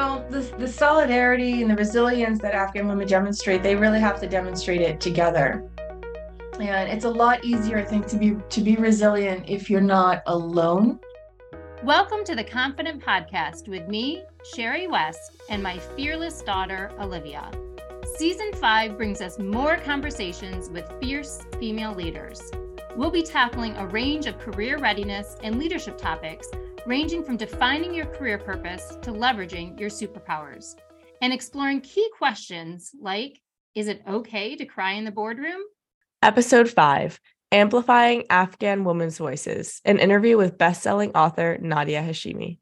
Well, the, the solidarity and the resilience that Afghan women demonstrate, they really have to demonstrate it together. And it's a lot easier, I think, to be to be resilient if you're not alone. Welcome to the Confident Podcast with me, Sheri West, and my fearless daughter, Olivia. Season 5 brings us more conversations with fierce female leaders. We'll be tackling a range of career readiness and leadership topics ranging from defining your career purpose to leveraging your superpowers, and exploring key questions like Is it okay to cry in the boardroom? Episode 5 Amplifying Afghan Women's Voices, an interview with best-selling author Nadia Hashimi.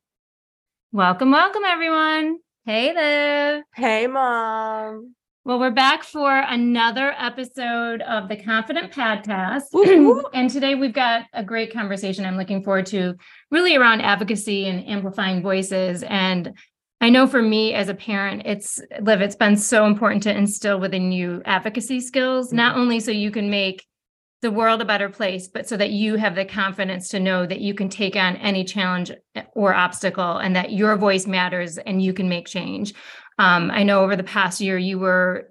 Welcome, welcome, everyone. Hey there. Hey, Mom. Well, we're back for another episode of the Confident Podcast. and today we've got a great conversation I'm looking forward to, really around advocacy and amplifying voices. And I know for me as a parent, it's Liv, it's been so important to instill within you advocacy skills, not mm-hmm. only so you can make the world a better place, but so that you have the confidence to know that you can take on any challenge or obstacle and that your voice matters and you can make change. Um, I know over the past year you were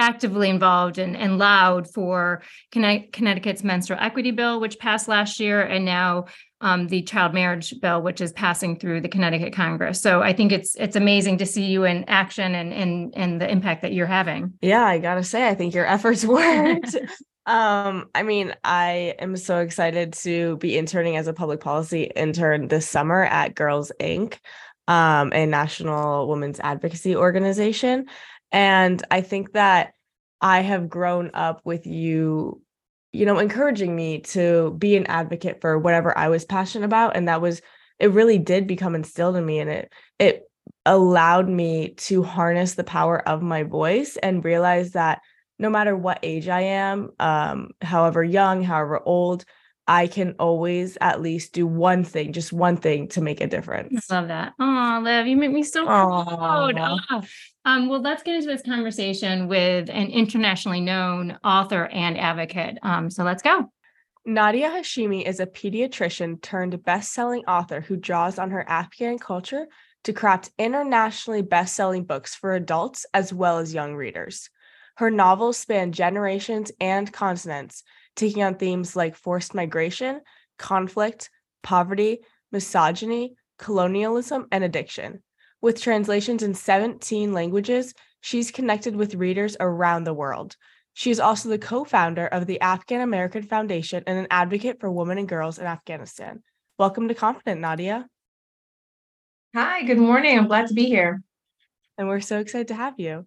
actively involved and, and loud for Connecticut's menstrual equity bill, which passed last year, and now um, the child marriage bill, which is passing through the Connecticut Congress. So I think it's it's amazing to see you in action and and and the impact that you're having. Yeah, I gotta say, I think your efforts worked. um, I mean, I am so excited to be interning as a public policy intern this summer at Girls Inc um, a national women's advocacy organization. And I think that I have grown up with you, you know, encouraging me to be an advocate for whatever I was passionate about. And that was, it really did become instilled in me. And it, it allowed me to harness the power of my voice and realize that no matter what age I am, um, however young, however old, I can always at least do one thing, just one thing to make a difference. I love that. Oh, Liv, you make me so proud. Oh. Um, well, let's get into this conversation with an internationally known author and advocate. Um, so let's go. Nadia Hashimi is a pediatrician turned best-selling author who draws on her Afghan culture to craft internationally best-selling books for adults as well as young readers. Her novels span generations and continents, taking on themes like forced migration, conflict, poverty, misogyny, colonialism, and addiction. With translations in 17 languages, she's connected with readers around the world. She is also the co founder of the Afghan American Foundation and an advocate for women and girls in Afghanistan. Welcome to Confident, Nadia. Hi, good morning. I'm glad to be here. And we're so excited to have you.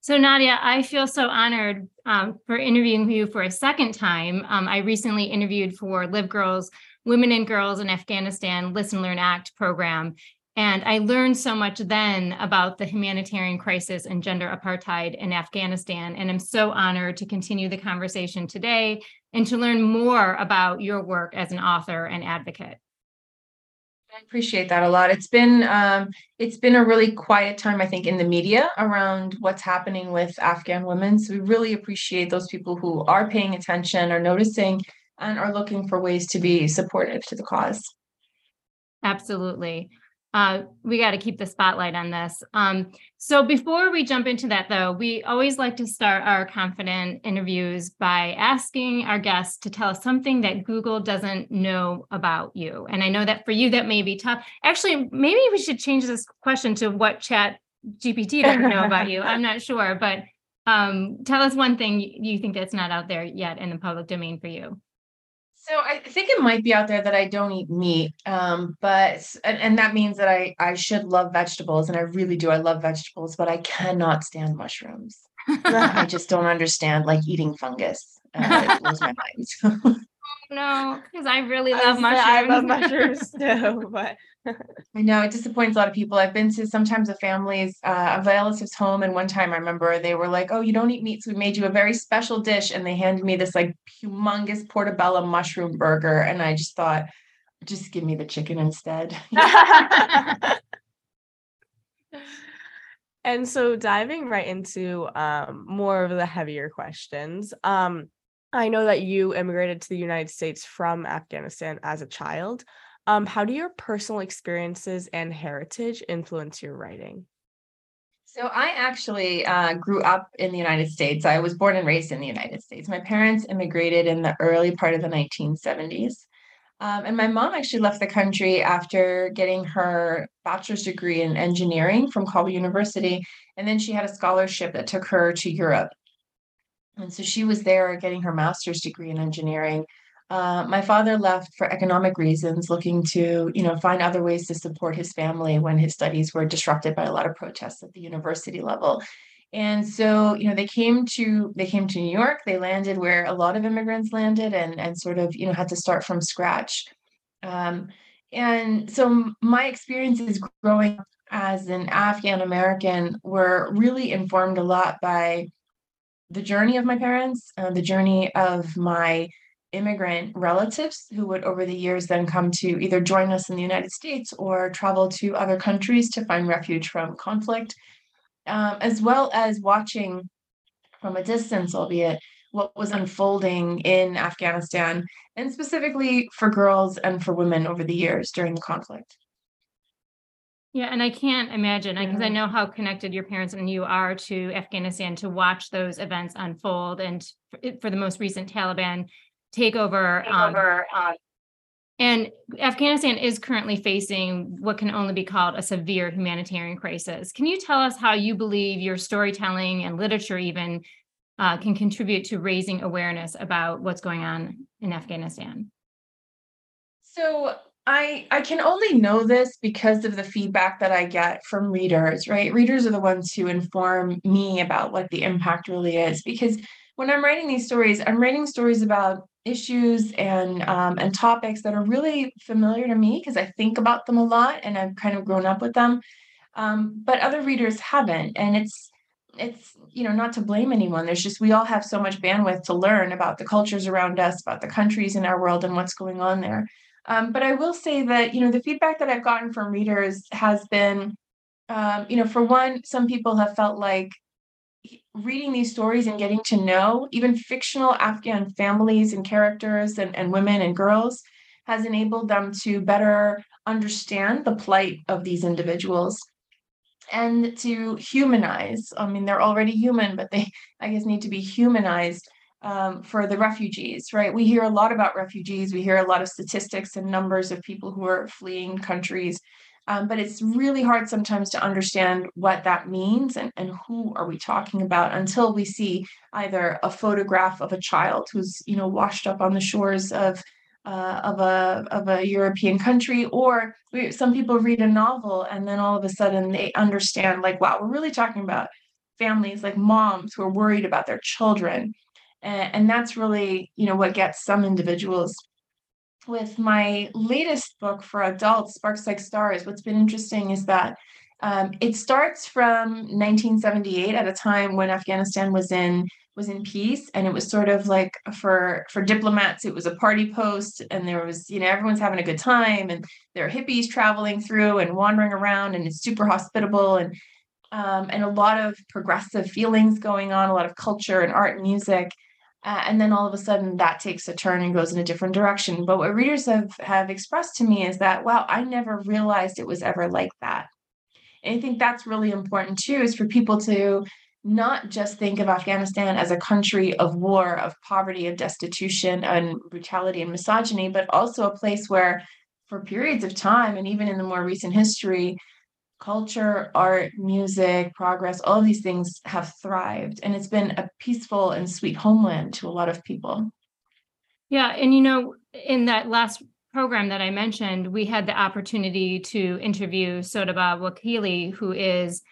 So, Nadia, I feel so honored um, for interviewing you for a second time. Um, I recently interviewed for Live Girls, Women and Girls in Afghanistan Listen, Learn, Act program. And I learned so much then about the humanitarian crisis and gender apartheid in Afghanistan. And I'm so honored to continue the conversation today and to learn more about your work as an author and advocate. I appreciate that a lot. It's been um, it's been a really quiet time, I think, in the media around what's happening with Afghan women. So we really appreciate those people who are paying attention, are noticing, and are looking for ways to be supportive to the cause. Absolutely uh, we got to keep the spotlight on this. Um, so before we jump into that, though, we always like to start our confident interviews by asking our guests to tell us something that Google doesn't know about you. And I know that for you, that may be tough. Actually, maybe we should change this question to what Chat GPT doesn't know about you. I'm not sure, but um, tell us one thing you think that's not out there yet in the public domain for you. So I think it might be out there that I don't eat meat, um, but and, and that means that I I should love vegetables, and I really do. I love vegetables, but I cannot stand mushrooms. I just don't understand like eating fungus. Uh, it blows my mind. no, because I really love I mushrooms. I love mushrooms too, but I know it disappoints a lot of people. I've been to sometimes a family's uh, a relative's home, and one time I remember they were like, "Oh, you don't eat meat, so we made you a very special dish," and they handed me this like humongous portobello mushroom burger, and I just thought, just give me the chicken instead. and so diving right into um, more of the heavier questions um, I know that you immigrated to the United States from Afghanistan as a child. Um, how do your personal experiences and heritage influence your writing? So I actually uh, grew up in the United States. I was born and raised in the United States. My parents immigrated in the early part of the 1970s. Um, and my mom actually left the country after getting her bachelor's degree in engineering from Kabul University. And then she had a scholarship that took her to Europe. And so she was there getting her master's degree in engineering. Uh, my father left for economic reasons, looking to, you know, find other ways to support his family when his studies were disrupted by a lot of protests at the university level. And so, you know, they came to they came to New York. They landed where a lot of immigrants landed, and and sort of, you know, had to start from scratch. Um, and so, my experiences growing up as an Afghan American were really informed a lot by the journey of my parents, uh, the journey of my immigrant relatives who would over the years then come to either join us in the United States or travel to other countries to find refuge from conflict, um, as well as watching from a distance, albeit what was unfolding in Afghanistan, and specifically for girls and for women over the years during the conflict. Yeah, and I can't imagine because I know how connected your parents and you are to Afghanistan to watch those events unfold and for the most recent Taliban takeover. um, And Afghanistan is currently facing what can only be called a severe humanitarian crisis. Can you tell us how you believe your storytelling and literature even uh, can contribute to raising awareness about what's going on in Afghanistan? So I I can only know this because of the feedback that I get from readers, right? Readers are the ones who inform me about what the impact really is. Because when I'm writing these stories, I'm writing stories about issues and um, and topics that are really familiar to me because I think about them a lot and I've kind of grown up with them. Um, but other readers haven't, and it's it's you know not to blame anyone. There's just we all have so much bandwidth to learn about the cultures around us, about the countries in our world, and what's going on there. Um, but I will say that, you know, the feedback that I've gotten from readers has been, um, you know, for one, some people have felt like reading these stories and getting to know even fictional Afghan families and characters and, and women and girls has enabled them to better understand the plight of these individuals and to humanize. I mean, they're already human, but they, I guess, need to be humanized um, for the refugees, right? We hear a lot about refugees. We hear a lot of statistics and numbers of people who are fleeing countries. Um, but it's really hard sometimes to understand what that means and, and who are we talking about until we see either a photograph of a child who's you know washed up on the shores of uh, of a of a European country, or we, some people read a novel and then all of a sudden they understand like wow we're really talking about families like moms who are worried about their children and, and that's really you know what gets some individuals with my latest book for adults sparks like stars. What's been interesting is that um, it starts from 1978 at a time when afghanistan was in was in peace and it was sort of like for for diplomats it was a party post and there was you know everyone's having a good time and there are hippies traveling through and wandering around and it's super hospitable and um, and a lot of progressive feelings going on a lot of culture and art and music uh, and then all of a sudden that takes a turn and goes in a different direction. But what readers have have expressed to me is that wow i never realized it was ever like that. And i think that's really important too is for people to not just think of afghanistan as a country of war of poverty of destitution and brutality and misogyny but also a place where for periods of time and even in the more recent history culture, art, music, progress, all of these things have thrived. And it's been a peaceful and sweet homeland to a lot of people. Yeah, and you know, in that last program that I mentioned, we had the opportunity to interview Sodaba Wakili, who is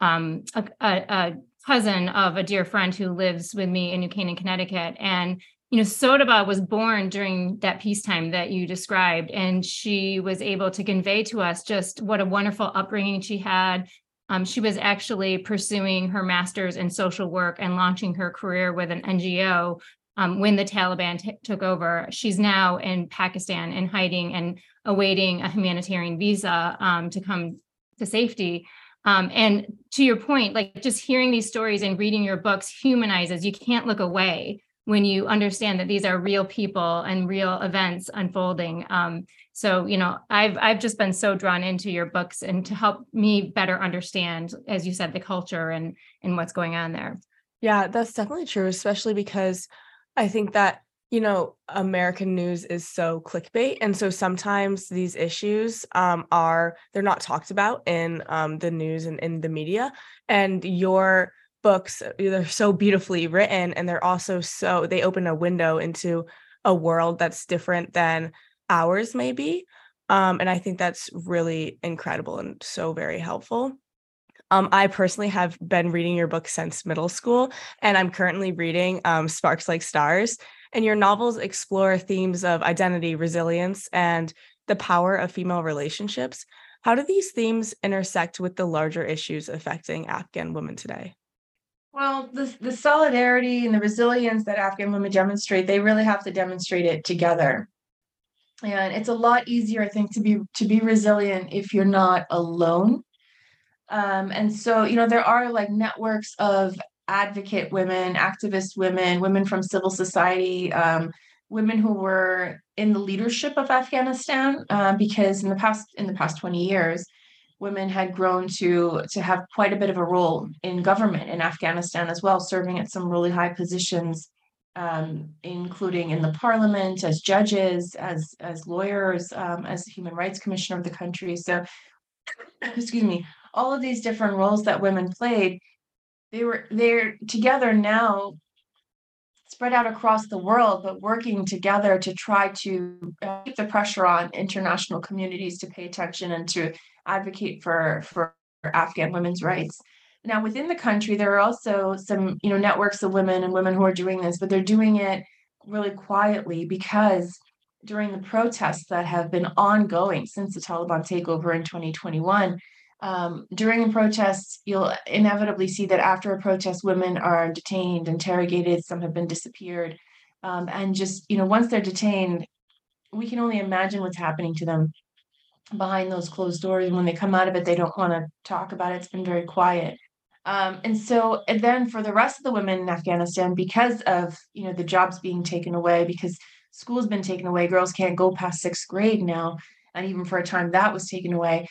um, a, a, a cousin of a dear friend who lives with me in New Canaan, Connecticut. And you know, Sodaba was born during that peacetime that you described, and she was able to convey to us just what a wonderful upbringing she had. Um, she was actually pursuing her master's in social work and launching her career with an NGO um, when the Taliban t- took over. She's now in Pakistan in hiding and awaiting a humanitarian visa um, to come to safety. Um, and to your point, like just hearing these stories and reading your books humanizes. You can't look away when you understand that these are real people and real events unfolding. Um, so, you know, I've I've just been so drawn into your books and to help me better understand, as you said, the culture and and what's going on there. Yeah, that's definitely true, especially because I think that you know American news is so clickbait, and so sometimes these issues um, are they're not talked about in um, the news and in the media, and your books uh, they're so beautifully written and they're also so they open a window into a world that's different than ours maybe um, and i think that's really incredible and so very helpful. Um, i personally have been reading your book since middle school and i'm currently reading um, sparks like stars and your novels explore themes of identity resilience and the power of female relationships. How do these themes intersect with the larger issues affecting afghan women today well, the, the solidarity and the resilience that Afghan women demonstrate, they really have to demonstrate it together. And it's a lot easier, I think, to be to be resilient if you're not alone. Um, and so, you know, there are like networks of advocate women, activist women, women from civil society, um, women who were in the leadership of Afghanistan, uh, because in the past in the past 20 years, women had grown to to have quite a bit of a role in government in Afghanistan as well, serving at some really high positions, um, including in the parliament as judges, as as lawyers, um, as human rights commissioner of the country. So, excuse me, all of these different roles that women played, they were they're together now spread out across the world, but working together to try to uh, keep the pressure on international communities to pay attention and to advocate for for Afghan women's rights. Now, within the country, there are also some, you know, networks of women and women who are doing this, but they're doing it really quietly because during the protests that have been ongoing since the Taliban takeover in 2021, um, during protests, you'll inevitably see that after a protest, women are detained, interrogated, some have been disappeared. Um, and just, you know, once they're detained, we can only imagine what's happening to them behind those closed doors. And when they come out of it, they don't want to talk about it. It's been very quiet. Um, and so and then for the rest of the women in Afghanistan, because of you know the jobs being taken away, because school's been taken away, girls can't go past sixth grade now, and even for a time that was taken away.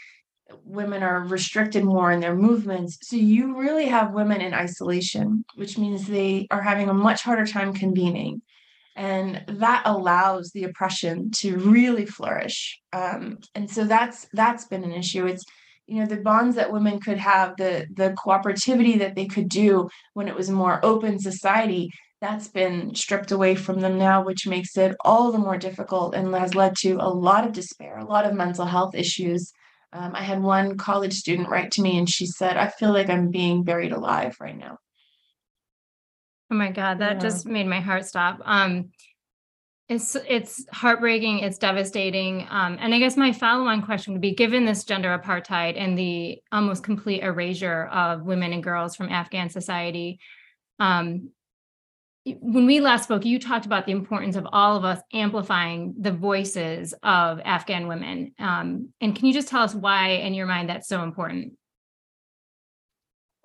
Women are restricted more in their movements. So you really have women in isolation, which means they are having a much harder time convening. And that allows the oppression to really flourish. Um, and so that's that's been an issue. It's you know the bonds that women could have the the cooperativity that they could do when it was a more open society that's been stripped away from them now which makes it all the more difficult and has led to a lot of despair a lot of mental health issues um, i had one college student write to me and she said i feel like i'm being buried alive right now Oh my God, that yeah. just made my heart stop. Um, it's it's heartbreaking, it's devastating. Um, and I guess my follow-on question would be given this gender apartheid and the almost complete erasure of women and girls from Afghan society, um, when we last spoke, you talked about the importance of all of us amplifying the voices of Afghan women. Um, and can you just tell us why, in your mind, that's so important?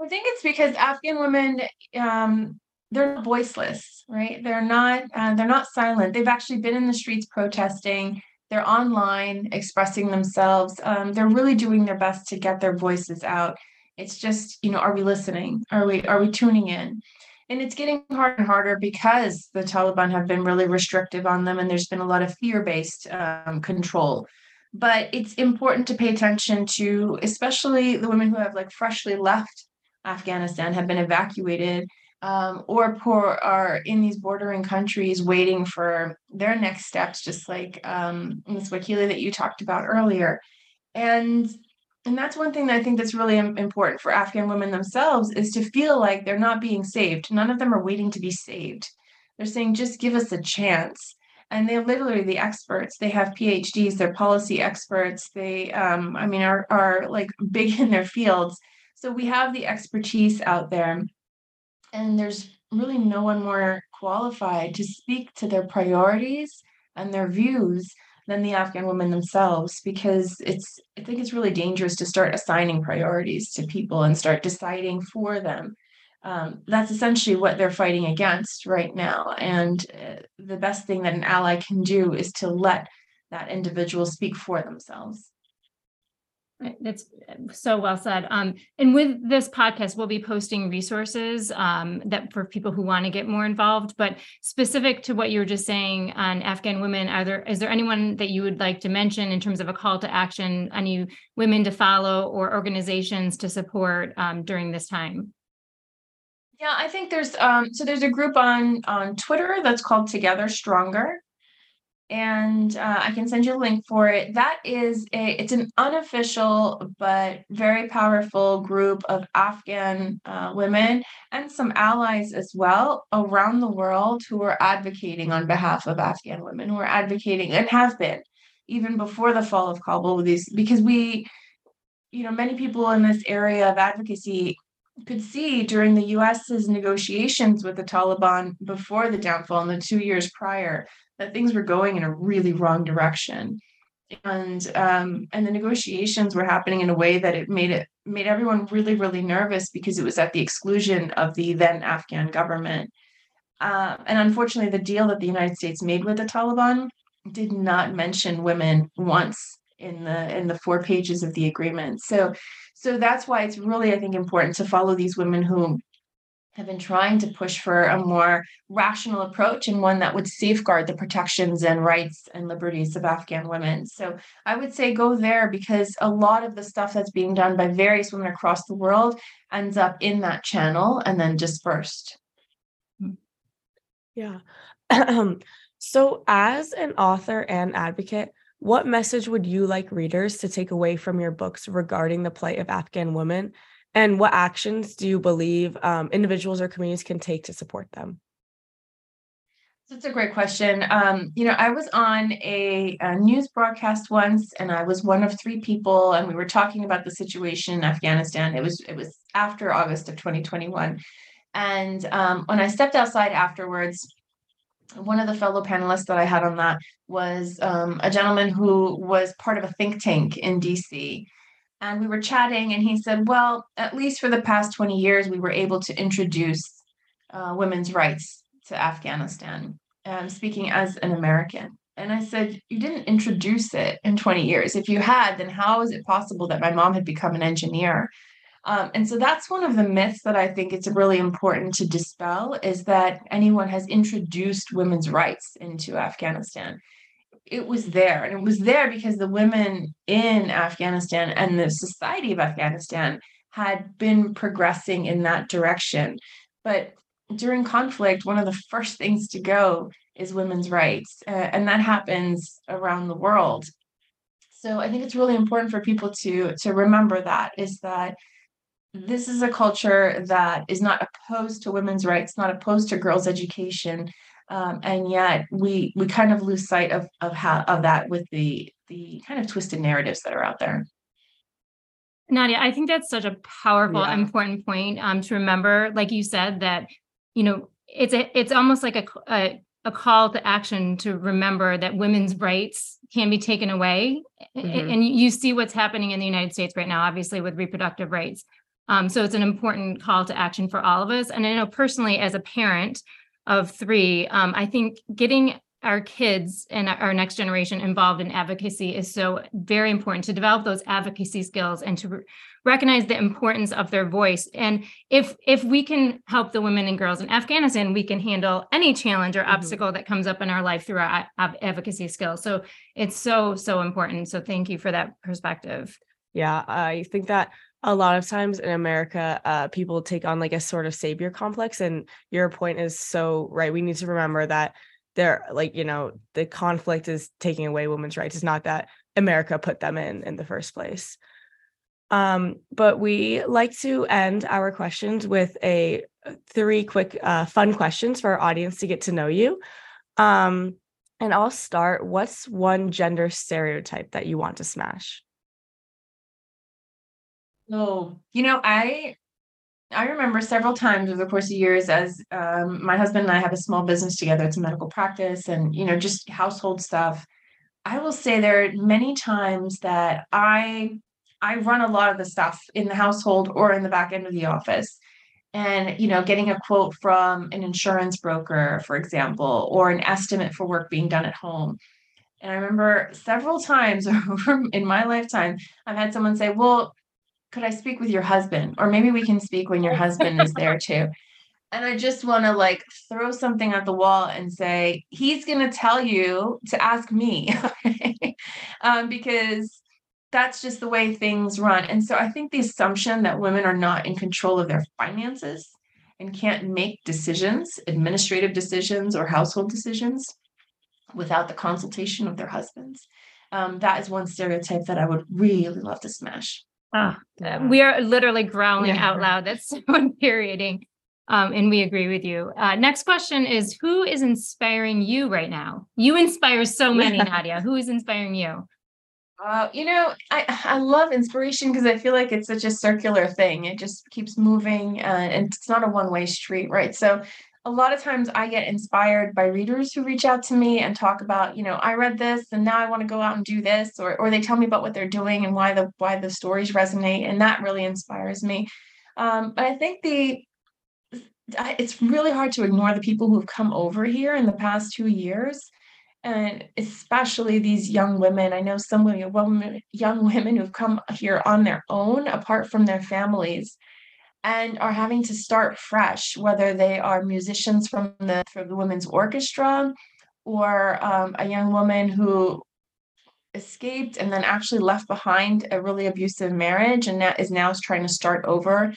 I think it's because Afghan women um, they're voiceless, right? They're not uh, they're not silent. They've actually been in the streets protesting. They're online expressing themselves. Um, they're really doing their best to get their voices out. It's just, you know, are we listening? Are we are we tuning in? And it's getting harder and harder because the Taliban have been really restrictive on them, and there's been a lot of fear-based um, control. But it's important to pay attention to, especially the women who have like freshly left Afghanistan, have been evacuated, um, or poor are in these bordering countries waiting for their next steps, just like um, Ms. Wakili that you talked about earlier. And and that's one thing that I think that's really important for Afghan women themselves is to feel like they're not being saved. None of them are waiting to be saved. They're saying, just give us a chance. And they're literally the experts. They have PhDs, they're policy experts. They, um, I mean, are, are like big in their fields. So we have the expertise out there and there's really no one more qualified to speak to their priorities and their views than the Afghan women themselves because it's I think it's really dangerous to start assigning priorities to people and start deciding for them. um, that's essentially what they're fighting against right now. And uh, the best thing that an ally can do is to let that individual speak for themselves. That's so well said. Um, and with this podcast, we'll be posting resources um, that for people who want to get more involved. But specific to what you were just saying on Afghan women, are there is there anyone that you would like to mention in terms of a call to action? Any women to follow or organizations to support um, during this time? Yeah, I think there's um so there's a group on on Twitter that's called Together Stronger. And uh, I can send you a link for it. That is a it's an unofficial but very powerful group of Afghan uh, women and some allies as well around the world who are advocating on behalf of Afghan women, who are advocating and have been even before the fall of Kabul these because we you know many people in this area of advocacy could see during the US's negotiations with the Taliban before the downfall in the two years prior that things were going in a really wrong direction. And um, and the negotiations were happening in a way that it made it made everyone really really nervous because it was at the exclusion of the then Afghan government. Uh, and unfortunately, the deal that the United States made with the Taliban did not mention women once in the in the four pages of the agreement. So so that's why it's really, I think, important to follow these women who have been trying to push for a more rational approach and one that would safeguard the protections and rights and liberties of Afghan women. So I would say go there because a lot of the stuff that's being done by various women across the world ends up in that channel and then dispersed. Mm. Yeah. so, as an author and advocate, what message would you like readers to take away from your books regarding the plight of Afghan women? And what actions do you believe um, individuals or communities can take to support them? That's a great question. Um, you know, I was on a, a, news broadcast once, and I was one of three people, and we were talking about the situation in Afghanistan. It was it was after August of 2021, and um, when I stepped outside afterwards, one of the fellow panelists that I had on that was um, a gentleman who was part of a think tank in DC. And we were chatting, and he said, Well, at least for the past 20 years, we were able to introduce uh, women's rights to Afghanistan, um, speaking as an American. And I said, You didn't introduce it in 20 years. If you had, then how is it possible that my mom had become an engineer? Um, and so that's one of the myths that I think it's really important to dispel is that anyone has introduced women's rights into Afghanistan. It was there, and it was there because the women in Afghanistan and the society of Afghanistan had been progressing in that direction. But during conflict, one of the first things to go is women's rights, uh, and that happens around the world. So I think it's really important for people to to remember that is that this is a culture that is not opposed to women's rights, not opposed to girls' education, um, and yet we we kind of lose sight of of how of that with the the kind of twisted narratives that are out there. Nadia, I think that's such a powerful, yeah. important point um, to remember. Like you said, that you know it's a it's almost like a, a a call to action to remember that women's rights can be taken away. Mm-hmm. And you see what's happening in the United States right now, obviously, with reproductive rights. Um, so it's an important call to action for all of us. And I know personally, as a parent of three, um, I think getting our kids and our next generation involved in advocacy is so very important to develop those advocacy skills and to re- recognize the importance of their voice. And if if we can help the women and girls in afghanistan we can handle any challenge or mm-hmm. obstacle that comes up in our life through our advocacy skills so it's so so important. So thank you for that perspective. Yeah i think that a lot of times in America, uh, people take on like a sort of savior complex. And your point is so right. We need to remember that there, like, you know, the conflict is taking away women's rights. It's not that America put them in in the first place. Um, but we like to end our questions with a uh, three quick uh, fun questions for our audience to get to know you. Um, and I'll start. What's one gender stereotype that you want to smash? Oh, you know, I I remember several times over the course of years as um, my husband and I have a small business together. It's a medical practice and, you know, just household stuff. I will say there are many times that I I run a lot of the stuff in the household or in the back end of the office. and you know getting a quote from an insurance broker for example or an estimate for work being done at home and i remember several times over in my lifetime i've had someone say well could i speak with your husband or maybe we can speak when your husband is there too and i just want to like throw something at the wall and say he's going to tell you to ask me um, because that's just the way things run. And so I think the assumption that women are not in control of their finances and can't make decisions, administrative decisions or household decisions, without the consultation of their husbands. Um, that is one stereotype that I would really love to smash. Oh, we are literally growling yeah. out loud. That's so infuriating. Um, and we agree with you. Uh, next question is Who is inspiring you right now? You inspire so many, Nadia. Who is inspiring you? Uh, you know, I I love inspiration because I feel like it's such a circular thing. It just keeps moving, uh, and it's not a one way street, right? So a lot of times I get inspired by readers who reach out to me and talk about, you know, I read this and now I want to go out and do this, or or they tell me about what they're doing and why the why the stories resonate, and that really inspires me. Um, but I think the it's really hard to ignore the people who've come over here in the past two years and especially these young women. I know some women, young women who've come here on their own, apart from their families, and are having to start fresh, whether they are musicians from the from the women's orchestra, or um, a young woman who escaped and then actually left behind a really abusive marriage and now is now trying to start over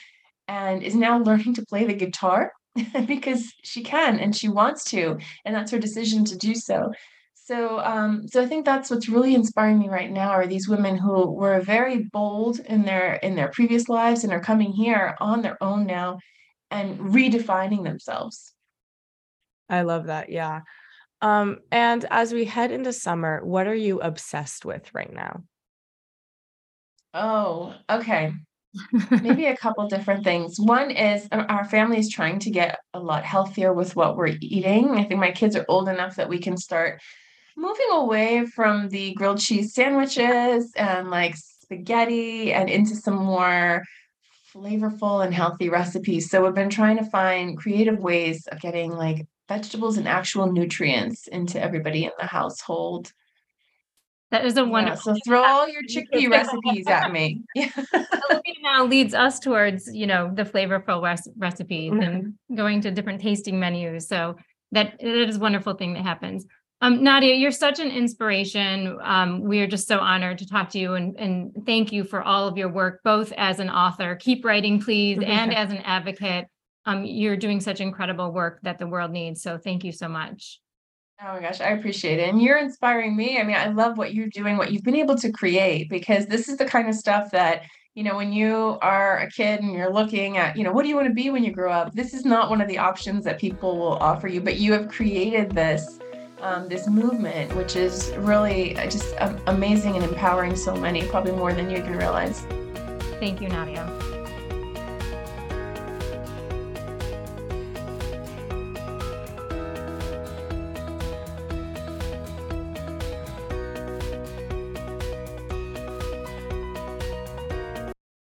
and is now learning to play the guitar because she can and she wants to and that's her decision to do so so um, so i think that's what's really inspiring me right now are these women who were very bold in their in their previous lives and are coming here on their own now and redefining themselves i love that yeah um, and as we head into summer what are you obsessed with right now oh okay Maybe a couple different things. One is uh, our family is trying to get a lot healthier with what we're eating. I think my kids are old enough that we can start moving away from the grilled cheese sandwiches and like spaghetti and into some more flavorful and healthy recipes. So we've been trying to find creative ways of getting like vegetables and actual nutrients into everybody in the household. That is a wonderful. Yeah, so throw all your chickpea recipes at me. Yeah. now leads us towards you know the flavorful res- recipes mm-hmm. and going to different tasting menus. So that it is a wonderful thing that happens. Um, Nadia, you're such an inspiration. Um, we are just so honored to talk to you and, and thank you for all of your work, both as an author, keep writing, please, and as an advocate. Um, you're doing such incredible work that the world needs. So thank you so much. Oh my gosh, I appreciate it. And you're inspiring me. I mean, I love what you're doing, what you've been able to create, because this is the kind of stuff that, you know, when you are a kid and you're looking at, you know, what do you want to be when you grow up? This is not one of the options that people will offer you, but you have created this. Um, this movement, which is really just amazing and empowering so many, probably more than you can realize. Thank you, Nadia.